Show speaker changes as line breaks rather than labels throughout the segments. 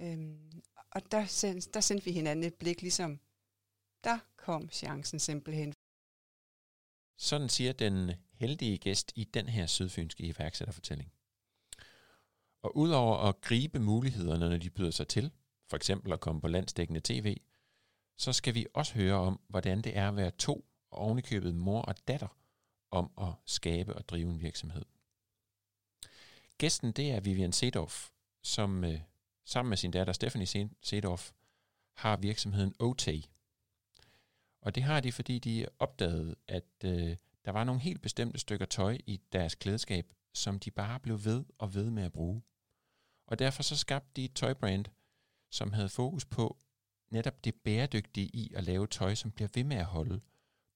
Øhm, og der, send, der sendte vi hinanden et blik, ligesom, der kom chancen simpelthen.
Sådan siger den heldige gæst i den her sydfynske iværksætterfortælling. Og udover at gribe mulighederne, når de byder sig til, for eksempel at komme på landsdækkende tv, så skal vi også høre om, hvordan det er at være to og ovenikøbet mor og datter om at skabe og drive en virksomhed. Gæsten det er Vivian Sedorf, som øh, sammen med sin datter Stephanie Sedorf har virksomheden OT. Og det har de, fordi de opdagede, at øh, der var nogle helt bestemte stykker tøj i deres klædeskab, som de bare blev ved og ved med at bruge. Og derfor så skabte de et tøjbrand, som havde fokus på netop det bæredygtige i at lave tøj, som bliver ved med at holde,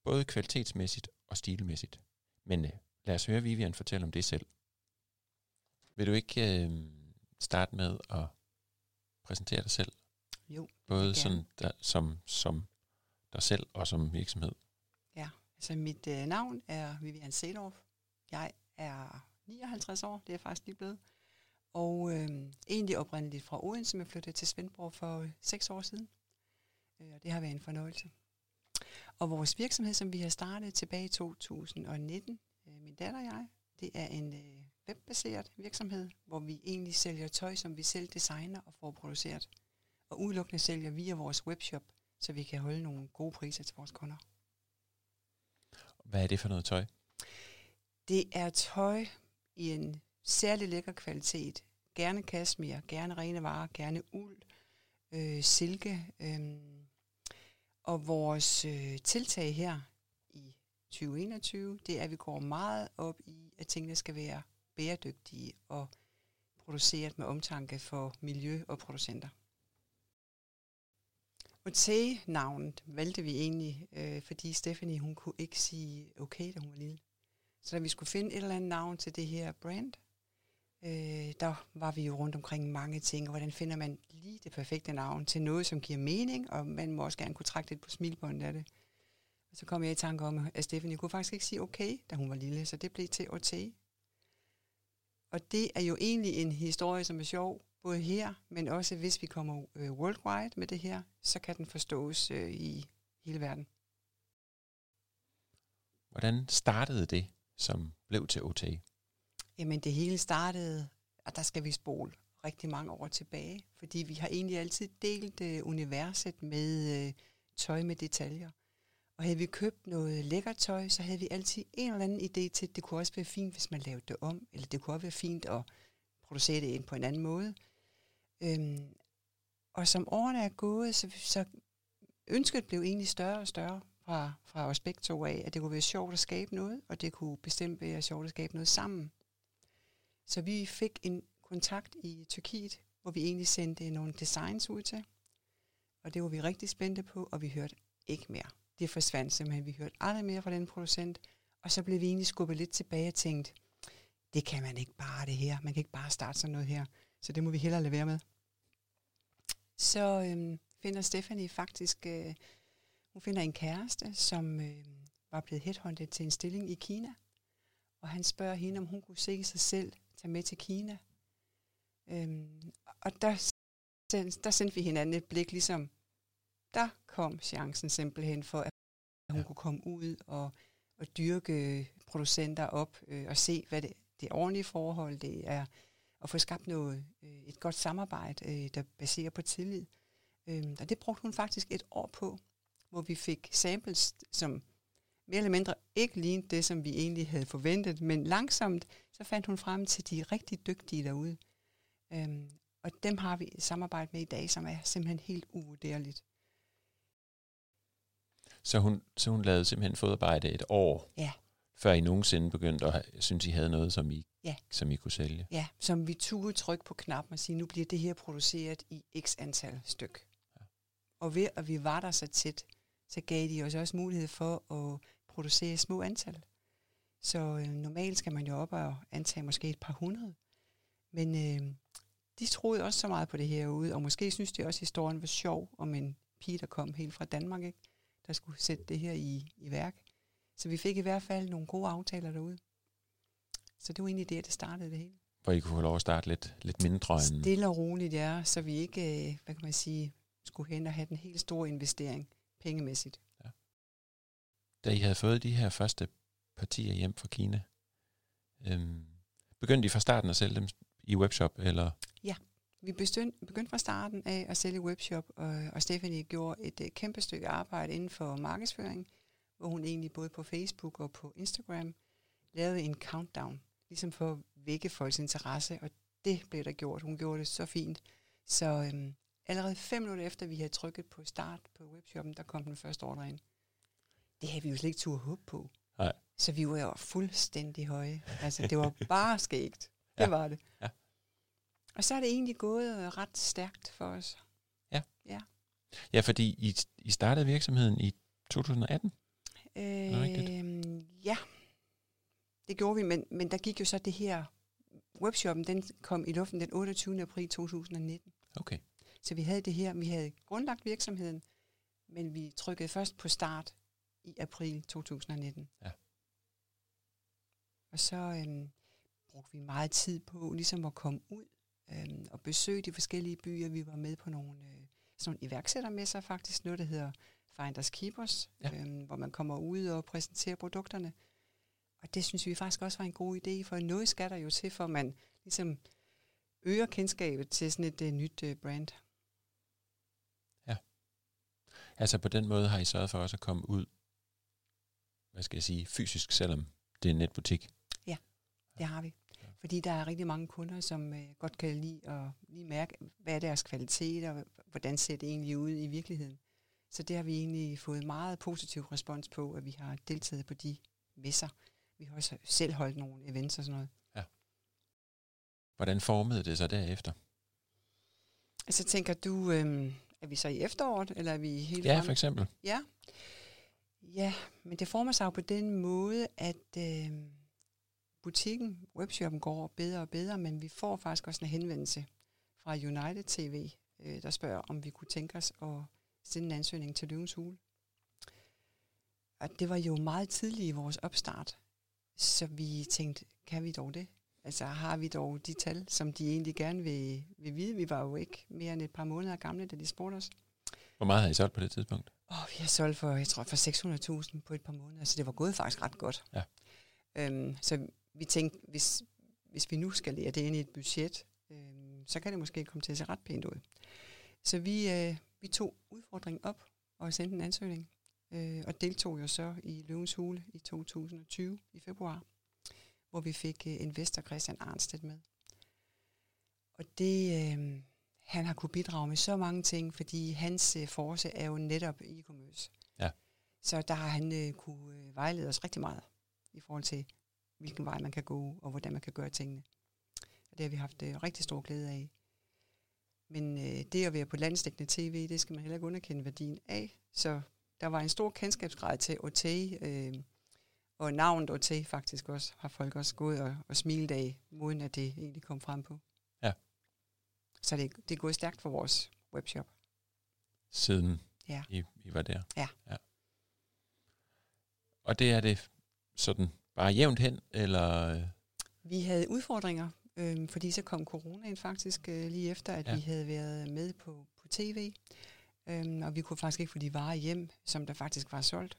både kvalitetsmæssigt og stilmæssigt. Men øh, lad os høre Vivian fortælle om det selv. Vil du ikke øh, starte med at præsentere dig selv?
Jo.
Både sådan der, som, som dig selv og som virksomhed.
Ja, altså mit øh, navn er Vivian Sedorf. Jeg er 59 år, det er jeg faktisk lige blevet. Og øh, egentlig oprindeligt fra Odense, men flyttede til Svendborg for øh, seks år siden. Øh, og det har været en fornøjelse. Og vores virksomhed, som vi har startet tilbage i 2019, øh, min datter og jeg, det er en øh, webbaseret virksomhed, hvor vi egentlig sælger tøj, som vi selv designer og får produceret. Og udelukkende sælger via vores webshop, så vi kan holde nogle gode priser til vores kunder.
Hvad er det for noget tøj?
Det er tøj i en særlig lækker kvalitet. Gerne kasmir, gerne rene varer, gerne uld, øh, silke. Øh, og vores øh, tiltag her i 2021, det er, at vi går meget op i, at tingene skal være bæredygtige og produceret med omtanke for miljø og producenter. OT-navnet valgte vi egentlig, øh, fordi Stephanie hun kunne ikke sige okay, da hun var lille. Så da vi skulle finde et eller andet navn til det her brand, øh, der var vi jo rundt omkring mange ting, og hvordan finder man lige det perfekte navn til noget, som giver mening, og man må også gerne kunne trække lidt på smilbåndet af det. Og så kom jeg i tanke om, at Stephanie kunne faktisk ikke sige okay, da hun var lille, så det blev til OT. Og det er jo egentlig en historie, som er sjov, både her, men også hvis vi kommer øh, worldwide med det her, så kan den forstås øh, i hele verden.
Hvordan startede det, som blev til OT?
Jamen det hele startede, og der skal vi spole rigtig mange år tilbage, fordi vi har egentlig altid delt øh, universet med øh, tøj med detaljer. Og havde vi købt noget lækkert tøj, så havde vi altid en eller anden idé til, at det kunne også være fint, hvis man lavede det om, eller det kunne også være fint at producere det ind på en anden måde. Øhm, og som årene er gået, så, så ønsket blev egentlig større og større fra, fra os begge to af, at det kunne være sjovt at skabe noget, og det kunne bestemt være sjovt at skabe noget sammen. Så vi fik en kontakt i Tyrkiet, hvor vi egentlig sendte nogle designs ud til. Og det var vi rigtig spændte på, og vi hørte ikke mere. Det forsvandt simpelthen. Vi hørte aldrig mere fra den producent. Og så blev vi egentlig skubbet lidt tilbage og tænkt, det kan man ikke bare det her. Man kan ikke bare starte sådan noget her. Så det må vi hellere lade være med. Så øhm, finder Stephanie faktisk, øh, hun finder en kæreste, som øh, var blevet headhunted til en stilling i Kina. Og han spørger hende, om hun kunne se sig selv tage med til Kina. Øhm, og der, der sendte vi hinanden et blik, ligesom der kom chancen simpelthen for, at hun ja. kunne komme ud og, og dyrke producenter op øh, og se, hvad det, det ordentlige forhold det er, og få skabt noget, øh, et godt samarbejde, øh, der baserer på tillid. Øh, og det brugte hun faktisk et år på, hvor vi fik samples, som mere eller mindre ikke lignede det, som vi egentlig havde forventet, men langsomt så fandt hun frem til de rigtig dygtige derude. Øhm, og dem har vi et samarbejde med i dag, som er simpelthen helt uvurderligt.
Så hun, så hun lavede simpelthen fodarbejde et år,
ja.
før I nogensinde begyndte at synes, I havde noget, som I,
ja.
som I kunne sælge?
Ja, som vi turde trykke på knappen og sige, nu bliver det her produceret i x antal styk. Ja. Og ved at vi var der så tæt, så gav de os også mulighed for at producere små antal. Så øh, normalt skal man jo op og antage måske et par hundrede. Men øh, de troede også så meget på det her ude, og måske synes de også, at historien var sjov om en pige, der kom helt fra Danmark, ikke? Der skulle sætte det her i, i værk. Så vi fik i hvert fald nogle gode aftaler derude. Så det var egentlig det, det startede det hele.
hvor I kunne få lov at starte lidt, lidt mindre end...
Stille og roligt, ja, så vi ikke, øh, hvad kan man sige, skulle hen og have den helt store investering pengemæssigt. Ja.
Da I havde fået de her første partier hjem fra Kina, øhm, begyndte I fra starten at sælge dem i webshop, eller?
Vi begyndte, fra starten af at sælge webshop, og, og Stephanie gjorde et uh, kæmpe stykke arbejde inden for markedsføring, hvor hun egentlig både på Facebook og på Instagram lavede en countdown, ligesom for at vække folks interesse, og det blev der gjort. Hun gjorde det så fint. Så øhm, allerede fem minutter efter, vi havde trykket på start på webshoppen, der kom den første ordre ind. Det havde vi jo slet ikke tur håbe på.
Nej.
Så vi var jo fuldstændig høje. Altså, det var bare skægt. Det ja. var det. Ja. Og så er det egentlig gået ret stærkt for os.
Ja. Ja, ja fordi I, I startede virksomheden i 2018? Øh,
ja, det gjorde vi, men, men der gik jo så det her, webshoppen den kom i luften den 28. april 2019.
Okay.
Så vi havde det her, vi havde grundlagt virksomheden, men vi trykkede først på start i april 2019. Ja. Og så øhm, brugte vi meget tid på ligesom at komme ud øhm, og besøge de forskellige byer. Vi var med på nogle, øh, sådan nogle iværksættermesser faktisk, noget der hedder Finders Keepers, ja. øhm, hvor man kommer ud og præsenterer produkterne. Og det synes vi faktisk også var en god idé, for noget skal der jo til, for man ligesom øger kendskabet til sådan et uh, nyt uh, brand.
Ja. Altså på den måde har I sørget for også at komme ud, hvad skal jeg sige, fysisk, selvom det er en netbutik?
Ja, det har vi. Fordi der er rigtig mange kunder, som uh, godt kan lide at lige mærke, hvad er deres kvalitet, og hvordan ser det egentlig ud i virkeligheden. Så det har vi egentlig fået meget positiv respons på, at vi har deltaget på de messer. Vi har også selv holdt nogle events og sådan noget. Ja.
Hvordan formede det sig derefter?
Altså tænker du, øhm, er vi så i efteråret, eller er vi helt
Ja, frem? for eksempel.
Ja. Ja, men det former sig jo på den måde, at øh, butikken, webshoppen går bedre og bedre, men vi får faktisk også en henvendelse fra United TV, øh, der spørger, om vi kunne tænke os at sende en ansøgning til Løvens Hule. Og det var jo meget tidligt i vores opstart, så vi tænkte, kan vi dog det? Altså har vi dog de tal, som de egentlig gerne vil, vil vide? Vi var jo ikke mere end et par måneder gamle, da de spurgte os.
Hvor meget har I solgt på det tidspunkt?
Åh, oh, vi har solgt for, jeg tror, for 600.000 på et par måneder, så det var gået faktisk ret godt. Ja. Øhm, så vi tænkte, hvis, hvis vi nu skal lære det ind i et budget, øhm, så kan det måske komme til at se ret pænt ud. Så vi, øh, vi tog udfordringen op og sendte en ansøgning, øh, og deltog jo så i Løvens Hule i 2020 i februar, hvor vi fik øh, investor Christian Arnstedt med. Og det, øh, han har kunne bidrage med så mange ting, fordi hans øh, force er jo netop e-commerce. Ja. Så der har han øh, kunne øh, vejlede os rigtig meget i forhold til, hvilken vej man kan gå, og hvordan man kan gøre tingene. Og det har vi haft øh, rigtig stor glæde af. Men øh, det at være på landstækkende tv, det skal man heller ikke underkende værdien af. Så der var en stor kendskabsgrad til OT, øh, og navnet OT faktisk også, har folk også gået og, og smilet af, måden at det egentlig kom frem på. Ja. Så det, det er gået stærkt for vores webshop.
Siden ja. I, I var der?
Ja. ja.
Og det er det sådan bare jævnt hen, eller?
Vi havde udfordringer, øh, fordi så kom coronaen faktisk øh, lige efter, at ja. vi havde været med på, på tv. Øhm, og vi kunne faktisk ikke få de varer hjem, som der faktisk var solgt.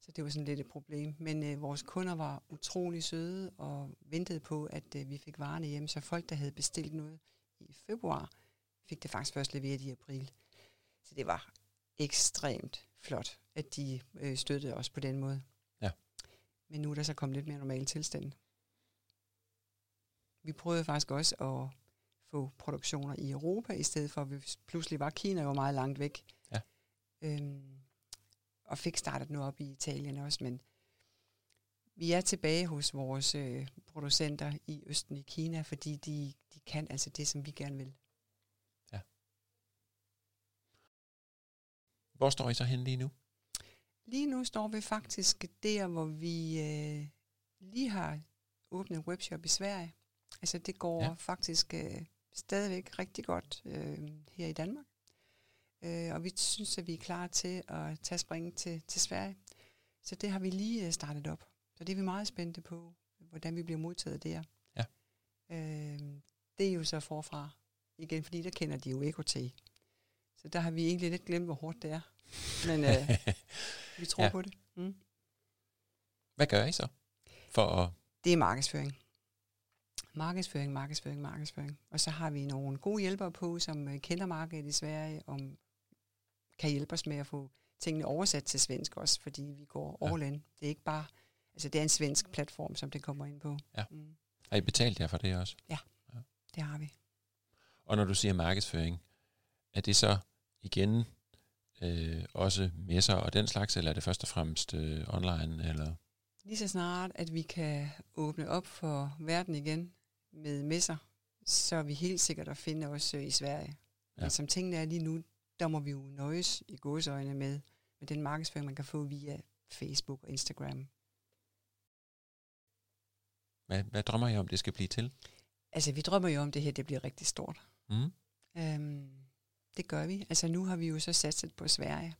Så det var sådan lidt et problem. Men øh, vores kunder var utrolig søde og ventede på, at øh, vi fik varerne hjem. Så folk, der havde bestilt noget i februar, fik det faktisk først leveret i april. Så det var ekstremt flot, at de øh, støttede os på den måde. Men nu er der så kommet lidt mere normal tilstand. Vi prøvede faktisk også at få produktioner i Europa, i stedet for, at vi pludselig var Kina jo meget langt væk. Ja. Øhm, og fik startet nu op i Italien også, men vi er tilbage hos vores øh, producenter i Østen i Kina, fordi de, de kan altså det, som vi gerne vil. Ja.
Hvor står I så hen lige nu?
Lige nu står vi faktisk der, hvor vi øh, lige har åbnet en webshop i Sverige. Altså det går ja. faktisk øh, stadigvæk rigtig godt øh, her i Danmark. Øh, og vi synes, at vi er klar til at tage springen til, til Sverige. Så det har vi lige øh, startet op. Så det er vi meget spændte på, hvordan vi bliver modtaget der. Ja. Øh, det er jo så forfra igen, fordi der kender de jo EKT. Så der har vi egentlig lidt glemt, hvor hårdt det er. Men øh, vi tror
Ja.
ja. på det. Mm.
Hvad gør I så? For at...
Det er markedsføring. Markedsføring, markedsføring, markedsføring. Og så har vi nogle gode hjælpere på, som øh, kender markedet i Sverige, om kan hjælpe os med at få tingene oversat til svensk også, fordi vi går
Ja.
all in. Det er ikke bare, altså det er en svensk platform, som det kommer ind på.
Ja.
Mm,
Har I betalt jer for det også?
det har vi.
Og når du siger markedsføring, er det så igen øh, også messer og den slags, eller er det først og fremmest øh, online? Eller?
Lige så snart, at vi kan åbne op for verden igen med messer, så er vi helt sikkert at finde os øh, i Sverige.
Ja.
Men som tingene er lige nu, der må vi jo nøjes i gåsøjne med, med den markedsføring, man kan få via Facebook og Instagram.
Hvad, hvad drømmer I om, det skal blive til?
Altså, vi drømmer jo om, det her det bliver rigtig stort.
Mm?
Øhm, det gør vi. Altså, nu har vi jo så satset på Sverige.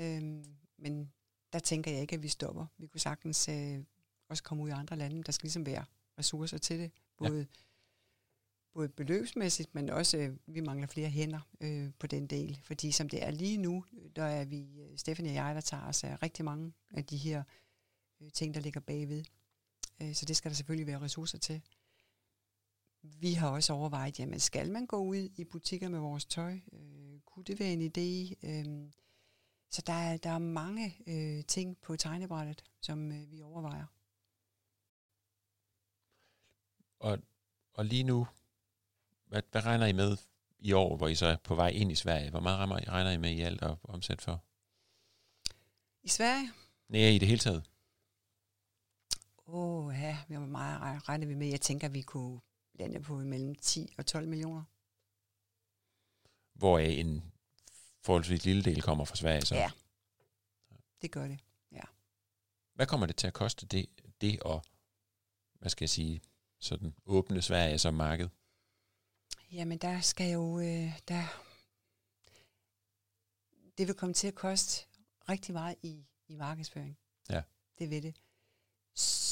Øhm, men der tænker jeg ikke, at vi stopper. Vi kunne sagtens øh, også komme ud i andre lande. Der skal ligesom være ressourcer til det.
Ja.
Både, både beløbsmæssigt, men også, øh, vi mangler flere hænder øh, på den del. Fordi som det er lige nu, der er vi, øh, Stephanie og jeg, der tager os af rigtig mange af de her øh, ting, der ligger bagved. Øh, så det skal der selvfølgelig være ressourcer til. Vi har også overvejet, jamen skal man gå ud i butikker med vores tøj? Øh, kunne det være en idé? Øh, så der er, der er mange øh, ting på tegnebrættet, som øh, vi overvejer.
Og, og lige nu, hvad, hvad regner I med i år, hvor I så er på vej ind i Sverige? Hvor meget regner, I med i alt at omsætte for?
I Sverige,
Nej, i det hele taget.
åh ja, hvor meget re- regner vi med? Jeg tænker, vi kunne lande på mellem 10 og 12 millioner.
Hvor en forholdsvis lille del kommer fra Sverige. Så.
Ja. Det gør det.
Hvad kommer det til at koste det, det at, hvad skal jeg sige, sådan åbne Sverige som marked?
Jamen, der skal jo... Øh, der det vil komme til at koste rigtig meget i, i markedsføring.
Ja.
Det vil det.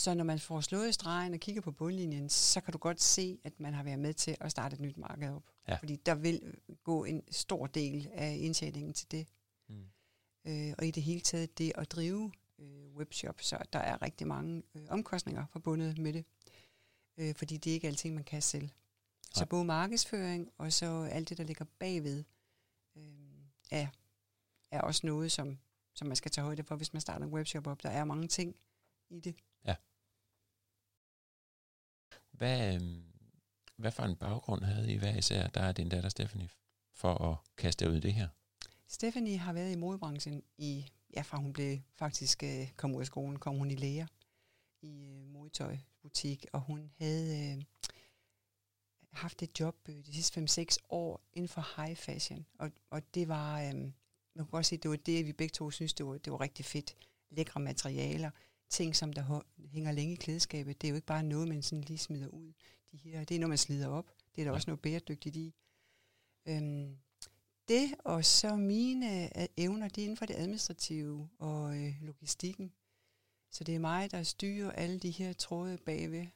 Så når man får slået stregen og kigger på bundlinjen, så kan du godt se, at man har været med til at starte et nyt marked op.
Ja.
Fordi der vil gå en stor del af indtjeningen til det.
Mm.
Øh, og i det hele taget det at drive øh, webshop, så der er rigtig mange øh, omkostninger forbundet med det. Øh, fordi det er ikke alting, man kan selv. Så både markedsføring og så alt det, der ligger bagved, øh, er, er også noget, som, som man skal tage højde for, hvis man starter en webshop op. Der er mange ting i det.
Hvad, øhm, hvad for en baggrund havde I hver især, der er din datter Stephanie, for at kaste jer ud i det her?
Stephanie har været i modebranchen i, ja, fra hun blev faktisk øh, kom ud af skolen, kom hun i læger i øh, modetøjbutik, og hun havde øh, haft et job øh, de sidste 5-6 år inden for high fashion, og, og det var, øh, man kunne godt sige, det var det, vi begge to synes, det var, det var rigtig fedt. Lækre materialer, ting, som der hænger længe i klædeskabet. Det er jo ikke bare noget, man sådan lige smider ud. De her, det er noget, man slider op. Det er der
Ja.
også noget bæredygtigt i. Øhm, det og så mine øh, evner, det er inden for det administrative og øh, logistikken. Så det er mig, der styrer alle de her tråde bagved.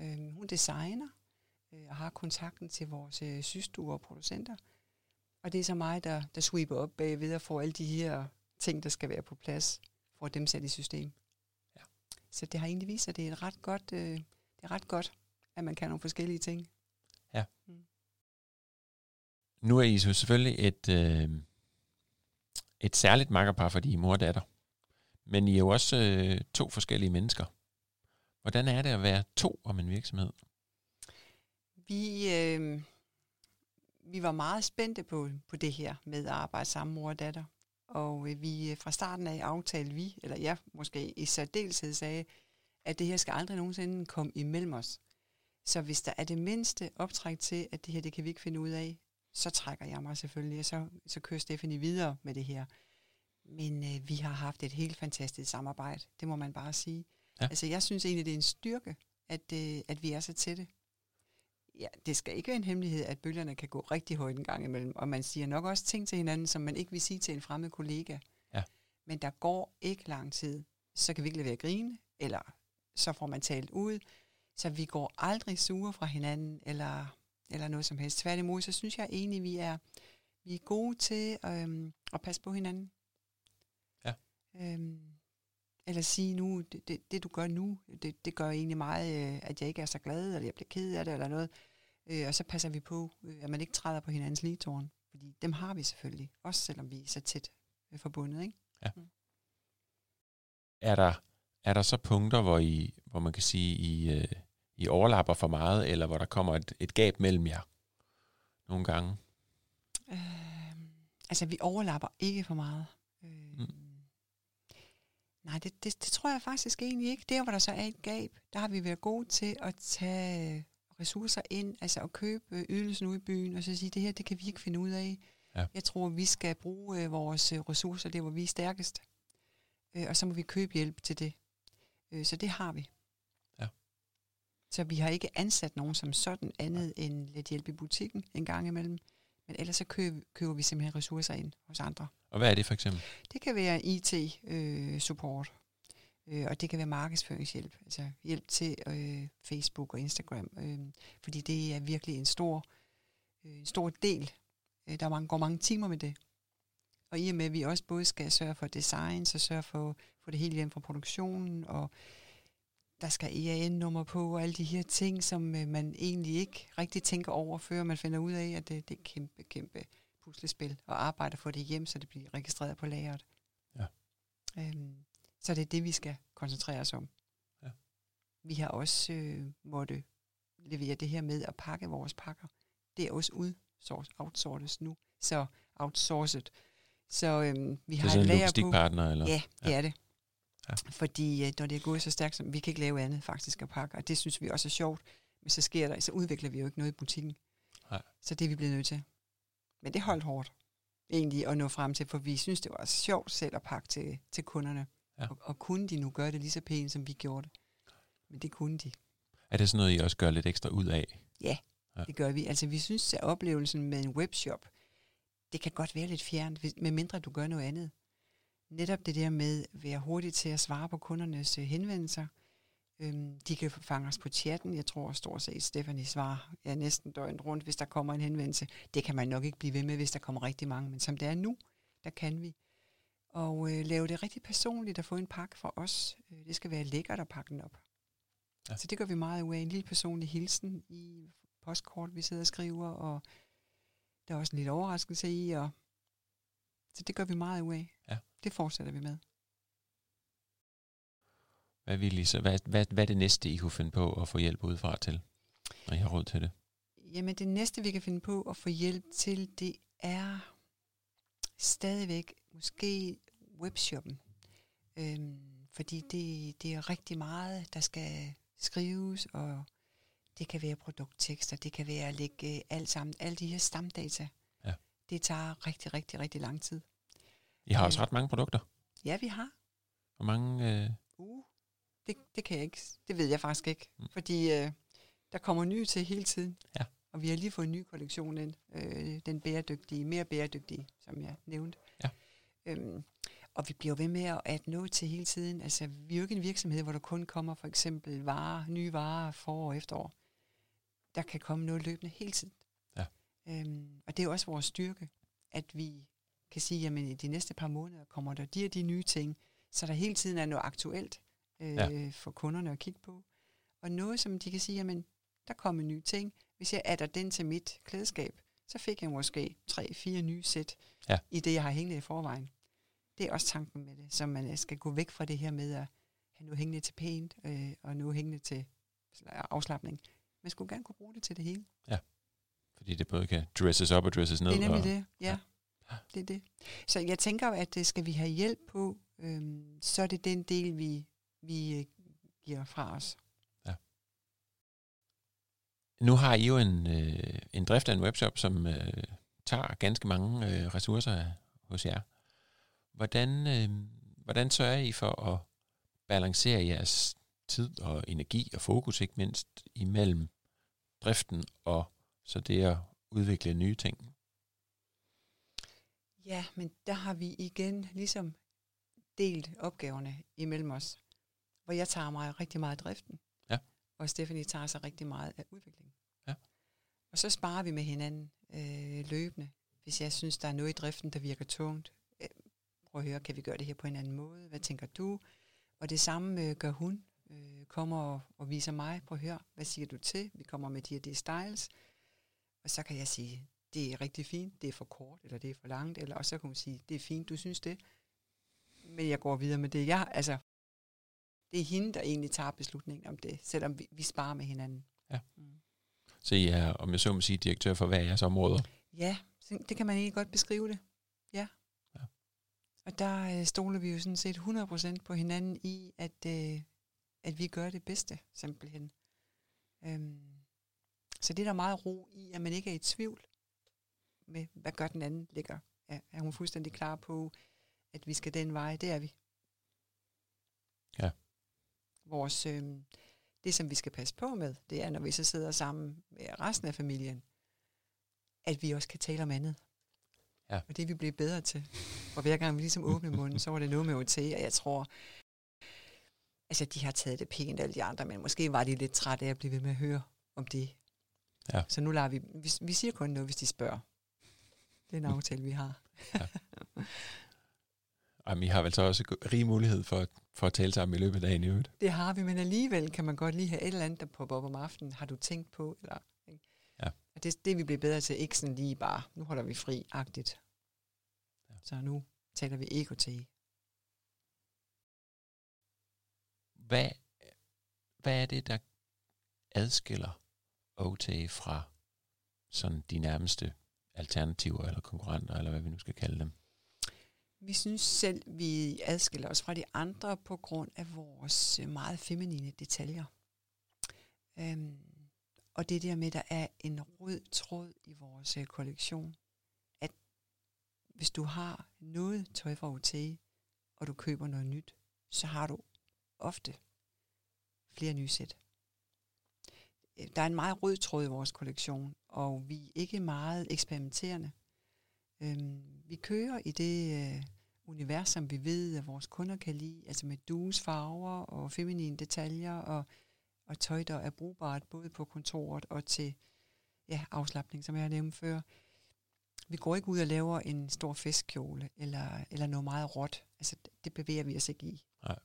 Øhm, hun designer øh, og har kontakten til vores øh, systuer og producenter. Og det er så mig, der, der sweeper op bagved og får alle de her ting, der skal være på plads, for dem sat i system.
Ja.
Så det har egentlig vist sig, at det er, et ret godt, øh, det er ret godt, at man kan nogle forskellige ting.
Nu er I så selvfølgelig et, øh, et særligt makkerpar, fordi I er mor og datter. Men I er jo også øh, to forskellige mennesker. Hvordan er det at være to om en virksomhed?
Vi, øh, vi var meget spændte på, på det her med at arbejde sammen mor og datter. Og øh, vi øh, fra starten af aftalte vi, eller jeg måske i særdeleshed sagde, at det her skal aldrig nogensinde komme imellem os. Så hvis der er det mindste optræk til, at det her det kan vi ikke finde ud af, så trækker jeg mig selvfølgelig, og så, så kører Stephanie videre med det her. Men øh, vi har haft et helt fantastisk samarbejde, det må man bare sige.
Ja.
Altså jeg synes egentlig, det er en styrke, at, øh, at vi er så tætte. Ja, det skal ikke være en hemmelighed, at bølgerne kan gå rigtig højt en gang imellem, og man siger nok også ting til hinanden, som man ikke vil sige til en fremmed kollega.
Ja.
Men der går ikke lang tid, så kan vi ikke lade være at grine, eller så får man talt ud, Så vi går aldrig sure fra hinanden, eller, eller noget som helst. Tværtimod, så synes jeg egentlig, vi er, vi er gode til øhm, at passe på hinanden.
Ja.
Øhm, eller sige nu, det, det, det du gør nu, det, det gør egentlig meget, øh, at jeg ikke er så glad, eller jeg bliver ked af det, eller noget. Øh, og så passer vi på, øh, at man ikke træder på hinandens ligetårn. Fordi dem har vi selvfølgelig, også selvom vi er så tæt øh, forbundet. Ikke?
Er der, er der så punkter, hvor, I, hvor man kan sige, I, øh, I overlapper for meget, eller hvor der kommer et, et gab mellem jer nogle gange?
Øh, altså, vi overlapper ikke for meget. Nej, det, det, det tror jeg faktisk egentlig ikke. Der, hvor der så er et gab, der har vi været gode til at tage ressourcer ind, altså at købe øh, ydelsen ude i byen, og så sige, det her, det kan vi ikke finde ud af.
Ja.
Jeg tror, vi skal bruge øh, vores øh, ressourcer der, hvor vi er stærkest. Øh, og så må vi købe hjælp til det. Øh, så det har vi.
Ja.
Så vi har ikke ansat nogen som sådan andet end lidt hjælp i butikken en gang imellem. Men ellers så køber vi simpelthen ressourcer ind hos andre.
Og hvad er det for eksempel?
Det kan være IT-support, øh, øh, og det kan være markedsføringshjælp, altså hjælp til øh, Facebook og Instagram, øh, fordi det er virkelig en stor, øh, en stor del. Øh, der man mange, går mange timer med det. Og i og med, at vi også både skal sørge for design, så sørge for, for det hele hjem fra produktionen, og der skal EAN-nummer på, og alle de her ting, som øh, man egentlig ikke rigtig tænker over, før man finder ud af, at det, det er kæmpe, kæmpe puslespil, og arbejder for det hjem, så det bliver registreret på lageret.
Ja.
Øhm, så det er det, vi skal koncentrere os om.
Ja.
Vi har også øh, måtte levere det her med at pakke vores pakker. Det er også udsourced, outsourced nu, så outsourced. Så øhm, vi
Det er
har
sådan
et
en
lager på.
logistikpartner? Eller?
Ja, det
Ja.
er det.
Ja.
Fordi øh, når det er gået så stærkt, som vi kan ikke lave andet faktisk at pakke, og det synes vi også er sjovt. Men så sker der, så udvikler vi jo ikke noget i butikken.
Nej.
Så det er vi blevet nødt til. Men det holdt hårdt egentlig at nå frem til, for vi synes, det var sjovt selv at pakke til, til kunderne.
Ja.
Og, og kunne de nu gøre det lige så pænt, som vi gjorde det? Men det kunne de.
Er det sådan noget, I også gør lidt ekstra ud af? Ja.
Det gør vi. Altså vi synes, at oplevelsen med en webshop, det kan godt være lidt fjernt, medmindre du gør noget andet. Netop det der med at være hurtig til at svare på kundernes øh, henvendelser. Øhm, de kan fange os på chatten. Jeg tror stort set, Stephanie svarer ja, næsten døgnet rundt, hvis der kommer en henvendelse. Det kan man nok ikke blive ved med, hvis der kommer rigtig mange. Men som det er nu, der kan vi. Og øh, lave det rigtig personligt at få en pakke fra os. Øh, det skal være lækkert at pakke den op.
Ja.
Ja. Så det gør vi meget ud af. En lille personlig hilsen i postkort, vi sidder og skriver, og der er også en lille overraskelse i, og så det gør vi meget ud af.
Ja.
Det fortsætter vi med.
Hvad, vil I så, hvad, hvad, hvad er det næste, I kunne finde på at få hjælp udefra til, når I har råd til det?
Jamen det næste, vi kan finde på at få hjælp til, det er stadigvæk måske webshoppen. Øhm, fordi det, det er rigtig meget, der skal skrives, og det kan være produkttekster, det kan være at lægge øh, alt sammen, alle de her stamdata.
Ja.
Det tager rigtig, rigtig, rigtig lang tid.
I har også
Øh.
ret mange produkter.
Ja, vi har.
Hvor mange... Øh,
det, det kan jeg ikke. Det ved jeg faktisk ikke.
Mm.
Fordi øh, der kommer nye til hele tiden.
Ja.
Og vi har lige fået en ny kollektion ind. Øh, den bæredygtige, mere bæredygtige, som jeg nævnte.
Ja.
Øhm, og vi bliver ved med at noget til hele tiden. Altså, vi er jo ikke en virksomhed, hvor der kun kommer for eksempel varer, nye varer forår og efterår. Der kan komme noget løbende hele tiden.
Ja.
Øhm, og det er også vores styrke, at vi kan sige, at i de næste par måneder kommer der de og de nye ting, så der hele tiden er noget aktuelt øh,
Ja.
ja. for kunderne at kigge på. Og noget, som de kan sige, jamen, der kommer nye ting. Hvis jeg adder den til mit klædeskab, så fik jeg måske tre-fire nye sæt
Ja.
i det, jeg har hængende i forvejen. Det er også tanken med det, så man øh, skal gå væk fra det her med at have noget hængende til pænt, øh, og noget hængende til afslappning. Man skulle gerne kunne bruge det til det hele.
fordi det både kan dresses op og dresses ned.
Det er nemlig
og,
det, ja. Det er det. Så jeg tænker, jo, at det skal vi have hjælp på, øhm, så er det den del, vi, vi øh, giver fra os.
Nu har I jo en, øh, en drift af en webshop, som øh, tager ganske mange øh, ressourcer hos jer. Hvordan, øh, hvordan sørger I for at balancere jeres tid og energi og fokus, ikke mindst, imellem driften og så det at udvikle nye ting?
Ja, men der har vi igen ligesom delt opgaverne imellem os, hvor jeg tager mig rigtig meget af driften.
Ja.
og Stephanie tager sig rigtig meget af udvikling.
Ja.
Og så sparer vi med hinanden øh, løbende. Hvis jeg synes, der er noget i driften, der virker tungt, øh, prøv at høre, kan vi gøre det her på en anden måde? Hvad tænker du? Og det samme øh, gør hun. Øh, kommer og, og viser mig, prøv at høre, hvad siger du til? Vi kommer med de her de styles. Og så kan jeg sige, det er rigtig fint, det er for kort, eller det er for langt, eller og så kan hun sige, det er fint, du synes det. Men jeg går videre med det. Jeg, altså, det er hende, der egentlig tager beslutningen om det, selvom vi, vi sparer med hinanden.
Ja. Mm. Så I er, om jeg så må sige, direktør for hver jeres områder?
Ja, det kan man egentlig godt beskrive det. Ja. ja. Og der øh, stoler vi jo sådan set 100% på hinanden i, at, øh, at vi gør det bedste, simpelthen. Øhm, så det er der meget ro i, at man ikke er i tvivl med, hvad gør den anden ligger. Ja, er hun fuldstændig klar på, at vi skal den vej? Det er vi. Vores, øh, det, som vi skal passe på med, det er, når vi så sidder sammen med resten af familien, at vi også kan tale om andet.
Ja.
Og det er vi blevet bedre til. Og hver gang vi ligesom åbner munden, så var det noget med OT, og jeg tror, altså de har taget det pænt, alle de andre, men måske var de lidt trætte af at blive ved med at høre om det.
Ja.
Så nu lader vi, vi, vi siger kun noget, hvis de spørger. Det er en aftale, vi har. ja.
Jamen, I har vel så også rig mulighed for, for at tale sammen i løbet af dagen i øvrigt.
Det har vi, men alligevel kan man godt lige have et eller andet, der popper op om aftenen. Har du tænkt på? Eller, ikke?
Ja.
Og det, det vi bliver bedre til, ikke sådan lige bare, nu holder vi fri-agtigt. Ja. Så nu taler vi EKT.
Hvad, hvad er det, der adskiller OT fra sådan de nærmeste alternativer eller konkurrenter, eller hvad vi nu skal kalde dem?
Vi synes selv, vi adskiller os fra de andre på grund af vores øh, meget feminine detaljer. Øhm, og det der med, at der er en rød tråd i vores øh, kollektion, at hvis du har noget tøj fra OT, og du køber noget nyt, så har du ofte flere nye sæt. Øh, der er en meget rød tråd i vores kollektion, og vi er ikke meget eksperimenterende. Øhm, vi kører i det øh, univers, som vi ved, at vores kunder kan lide, altså med dues farver og feminine detaljer og, og tøj, der er brugbart både på kontoret og til ja, afslappning, som jeg har nævnt før. Vi går ikke ud og laver en stor festkjole eller, eller noget meget råt. Altså, det bevæger vi os ikke i.
Nej.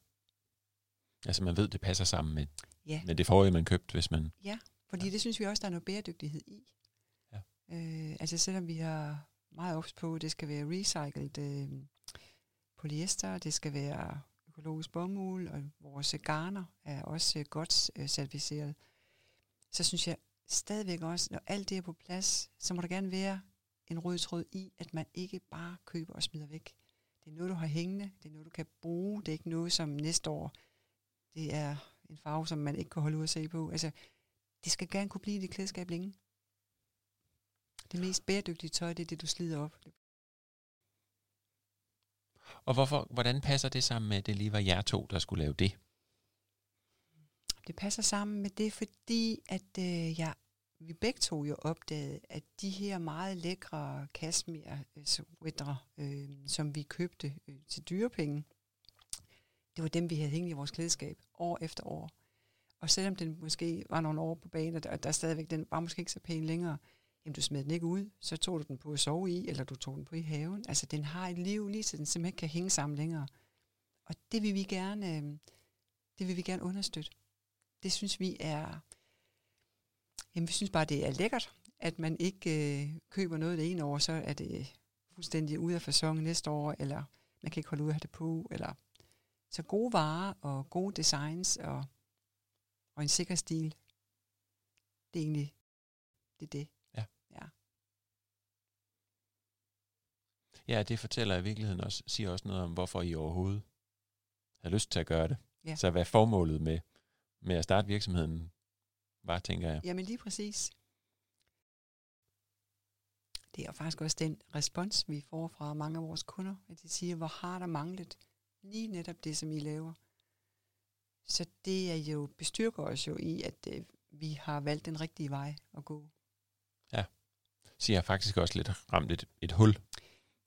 Altså, man ved, det passer sammen med,
ja.
med det forrige, man købte, hvis man...
Ja, fordi ja. det synes vi også, der er noget bæredygtighed i.
Ja.
Øh, altså, selvom vi har meget ops på, det skal være recycled øh, polyester, det skal være økologisk bomuld, og vores garner er også øh, godt øh, certificeret. Så synes jeg stadigvæk også, når alt det er på plads, så må der gerne være en rød tråd i, at man ikke bare køber og smider væk. Det er noget, du har hængende, det er noget, du kan bruge, det er ikke noget, som næste år, det er en farve, som man ikke kan holde ud at se på. Altså, det skal gerne kunne blive i dit klædeskab længe. Det mest bæredygtige tøj, det er det, du slider op.
Og hvorfor, hvordan passer det sammen med, at det lige var jer to, der skulle lave det?
Det passer sammen med det, fordi at øh, jeg, vi begge to jo opdagede, at de her meget lækre kashmir sweater, øh, som vi købte øh, til dyrepenge, det var dem, vi havde hængt i vores klædeskab år efter år. Og selvom den måske var nogle år på banen, og der stadigvæk, den var måske ikke så pæn længere, jamen du smed den ikke ud, så tog du den på at sove i, eller du tog den på i haven. Altså den har et liv lige så den simpelthen ikke kan hænge sammen længere. Og det vil vi gerne, øhm, det vil vi gerne understøtte. Det synes vi er, jamen vi synes bare, det er lækkert, at man ikke øh, køber noget det ene år, så er det fuldstændig ude af fasongen næste år, eller man kan ikke holde ud af det på, eller så gode varer og gode designs og, og en sikker stil, det er egentlig det, er det.
Ja.
ja.
Ja, det fortæller i virkeligheden også, siger også noget om, hvorfor I overhovedet har lyst til at gøre det.
Ja.
Så hvad formålet med, med at starte virksomheden var, tænker jeg.
Jamen lige præcis. Det er faktisk også den respons, vi får fra mange af vores kunder, at de siger, hvor har der manglet lige netop det, som I laver. Så det er jo bestyrker os jo i, at øh, vi har valgt den rigtige vej at gå.
Ja, så jeg har faktisk også lidt ramt et, et hul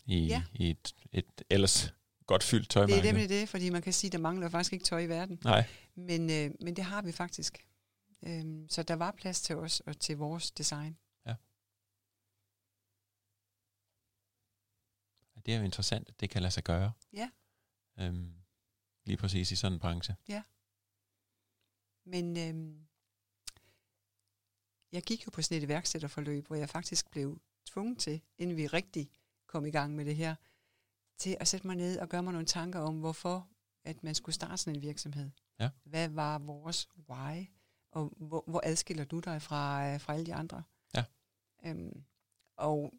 i,
Ja.
i et, et ellers godt fyldt tøjmarked.
Det er nemlig det, fordi man kan sige, at der mangler faktisk ikke tøj i verden.
Nej,
Men, øh, men det har vi faktisk. Øhm, så der var plads til os og til vores design.
Det er jo interessant, at det kan lade sig gøre.
Ja.
Øhm, lige præcis i sådan en branche.
Men øhm, jeg gik jo på sådan et værksætterforløb, hvor jeg faktisk blev tvunget til, inden vi rigtig kom i gang med det her, til at sætte mig ned og gøre mig nogle tanker om, hvorfor at man skulle starte sådan en virksomhed.
Ja.
Hvad var vores why? Og hvor, hvor adskiller du dig fra, øh, fra alle de andre?
Ja.
Øhm, og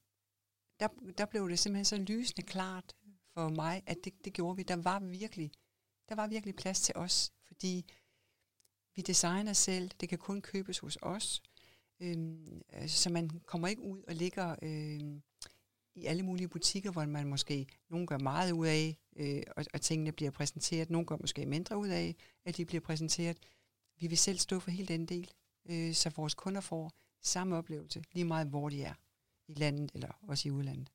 der, der blev det simpelthen så lysende klart for mig, at det, det gjorde vi. Der var virkelig, der var virkelig plads til os, fordi vi designer selv. Det kan kun købes hos os. Øhm, øh, så man kommer ikke ud og ligger øhm, i alle mulige butikker, hvor man måske, nogen gør meget ud af, øh, og, og tingene bliver præsenteret. Nogen gør måske mindre ud af, at de bliver præsenteret. Vi vil selv stå for hele den del, øh, så vores kunder får samme oplevelse, lige meget hvor de er i landet eller også i udlandet.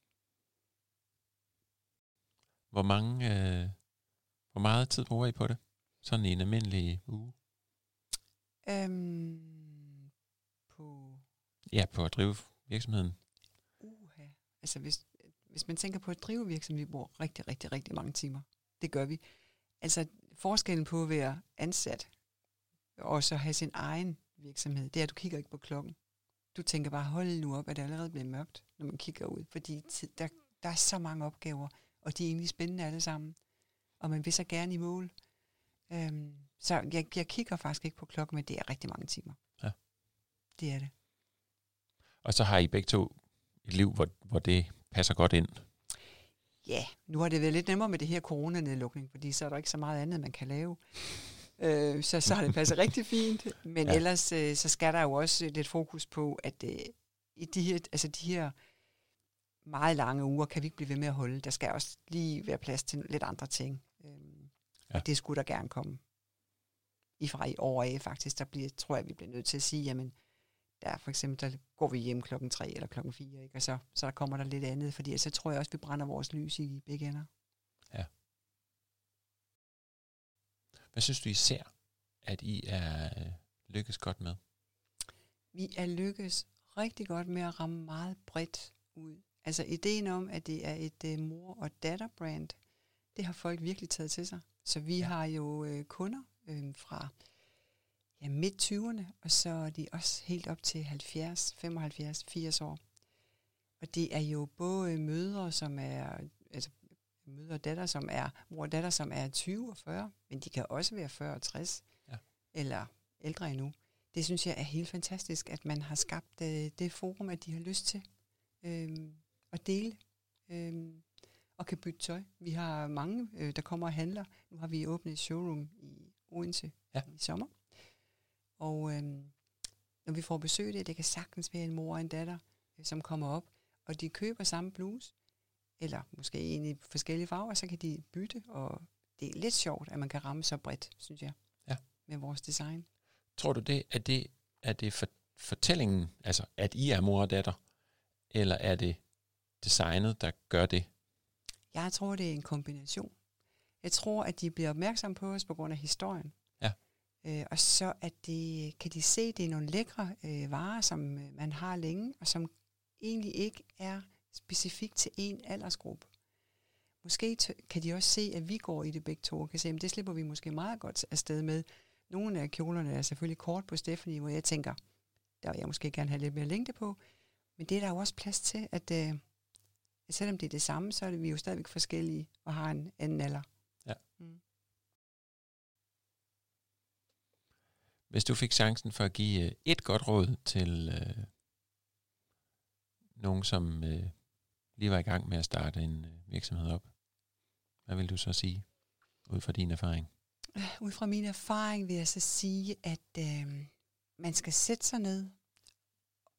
Hvor mange, øh, hvor meget tid bruger I på det? Sådan en almindelig uge?
Øhm, på
Ja, på at drive virksomheden.
Altså hvis, hvis man tænker på at drive virksomhed, vi bruger rigtig, rigtig, rigtig mange timer. Det gør vi. Altså forskellen på at være ansat og så have sin egen virksomhed, det er, at du kigger ikke på klokken. Du tænker bare, hold nu op, at det allerede bliver mørkt, når man kigger ud. Fordi tid, der, der er så mange opgaver, og de er egentlig spændende alle sammen. Og man vil så gerne i mål. Øhm, så jeg, jeg kigger faktisk ikke på klokken, men det er rigtig mange timer.
Ja.
Det er det.
Og så har I begge to et liv, hvor, hvor det passer godt ind.
Ja, nu har det været lidt nemmere med det her coronanedlukning, fordi så er der ikke så meget andet, man kan lave. Øh, så, så har det passet rigtig fint. Men
Ja.
ellers øh, så skal der jo også lidt fokus på, at øh, i de her, altså de her meget lange uger kan vi ikke blive ved med at holde. Der skal også lige være plads til lidt andre ting. Øh,
Ja.
ja. Det skulle der gerne komme. I fra i år af faktisk, der bliver, tror jeg, vi bliver nødt til at sige, jamen, der for eksempel, der går vi hjem klokken 3 eller klokken 4, ikke? og så, så der kommer der lidt andet, fordi så tror jeg også, vi brænder vores lys i begge ender.
Hvad synes du især, at I er øh, lykkes godt med?
Vi er lykkes rigtig godt med at ramme meget bredt ud. Altså ideen om, at det er et uh, mor- og datter-brand, det har folk virkelig taget til sig. Så vi
Ja.
ja. har jo øh, kunder øh, fra ja, midt-20'erne, og så er de også helt op til 70, 75, 80 år. Og det er jo både mødre, som er, altså mødre og datter, som er, mor og datter, som er 20 og 40, men de kan også være 40 og 60,
Ja.
eller ældre endnu. Det synes jeg er helt fantastisk, at man har skabt øh, det forum, at de har lyst til øh, at dele øh, og kan bytte tøj. Vi har mange, øh, der kommer og handler. Nu har vi åbnet et showroom i Odense
Ja.
i sommer. Og øh, når vi får besøg det, det kan sagtens være en mor og en datter, øh, som kommer op, og de køber samme bluse, eller måske en i forskellige farver, så kan de bytte, og det er lidt sjovt, at man kan ramme så bredt, synes jeg,
Ja.
med vores design.
Tror du det, er det, er det for, fortællingen, altså at I er mor og datter, eller er det designet, der gør det?
Jeg tror, det er en kombination. Jeg tror, at de bliver opmærksomme på os på grund af historien. Øh, og så at det, kan de se, at det er nogle lækre øh, varer, som øh, man har længe, og som egentlig ikke er specifikt til en aldersgruppe. Måske kan de også se, at vi går i det begge to, og kan se, at det slipper vi måske meget godt afsted med. Nogle af kjolerne er selvfølgelig kort på Stephanie, hvor jeg tænker, der vil jeg måske gerne have lidt mere længde på. Men det er der jo også plads til, at øh, selvom det er det samme, så er det, vi jo stadigvæk forskellige og har en anden alder.
Ja.
Mm.
Hvis du fik chancen for at give øh, et godt råd til øh, nogen, som øh, lige var i gang med at starte en øh, virksomhed op, hvad vil du så sige ud fra din erfaring?
Ud fra min erfaring vil jeg så sige, at øh, man skal sætte sig ned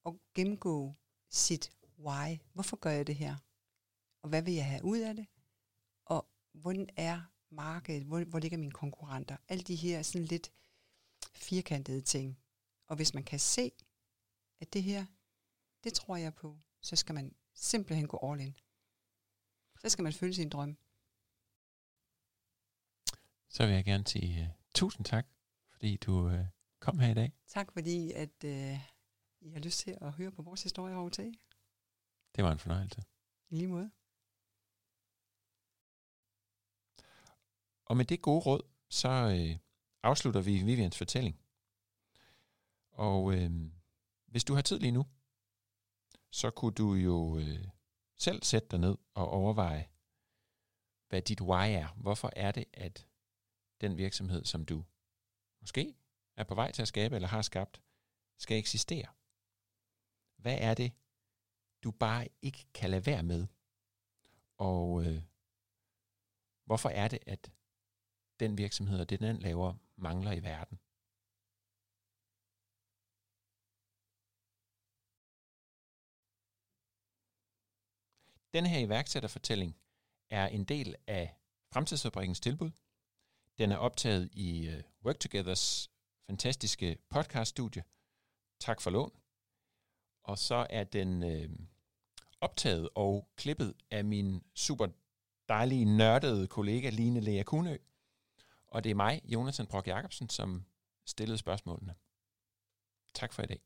og gennemgå sit why. Hvorfor gør jeg det her? Og hvad vil jeg have ud af det? Og hvordan er markedet? Hvor, hvor ligger mine konkurrenter? Alle de her sådan lidt firkantede ting. Og hvis man kan se, at det her, det tror jeg på, så skal man simpelthen gå all in. Så skal man følge sin drøm.
Så vil jeg gerne sige uh, tusind tak, fordi du uh, kom her i dag.
Tak fordi, at øh, I har lyst til at høre på vores historie over til.
Det var en fornøjelse.
I lige måde.
Og med det gode råd, så øh, afslutter vi Vivians fortælling. Og øh, hvis du har tid lige nu, så kunne du jo øh, selv sætte dig ned og overveje, hvad dit why er. Hvorfor er det, at den virksomhed, som du måske er på vej til at skabe eller har skabt, skal eksistere? Hvad er det, du bare ikke kan lade være med? Og øh, hvorfor er det, at den virksomhed og det, den laver, mangler i verden? Den her iværksætterfortælling er en del af Fremtidsfabrikkens tilbud. Den er optaget i øh, Work Togethers fantastiske podcaststudie. Tak for lån. Og så er den øh, optaget og klippet af min super dejlige, nørdede kollega Line Lea Kunø. Og det er mig, Jonathan Brock Jacobsen, som stillede spørgsmålene. Tak for i dag.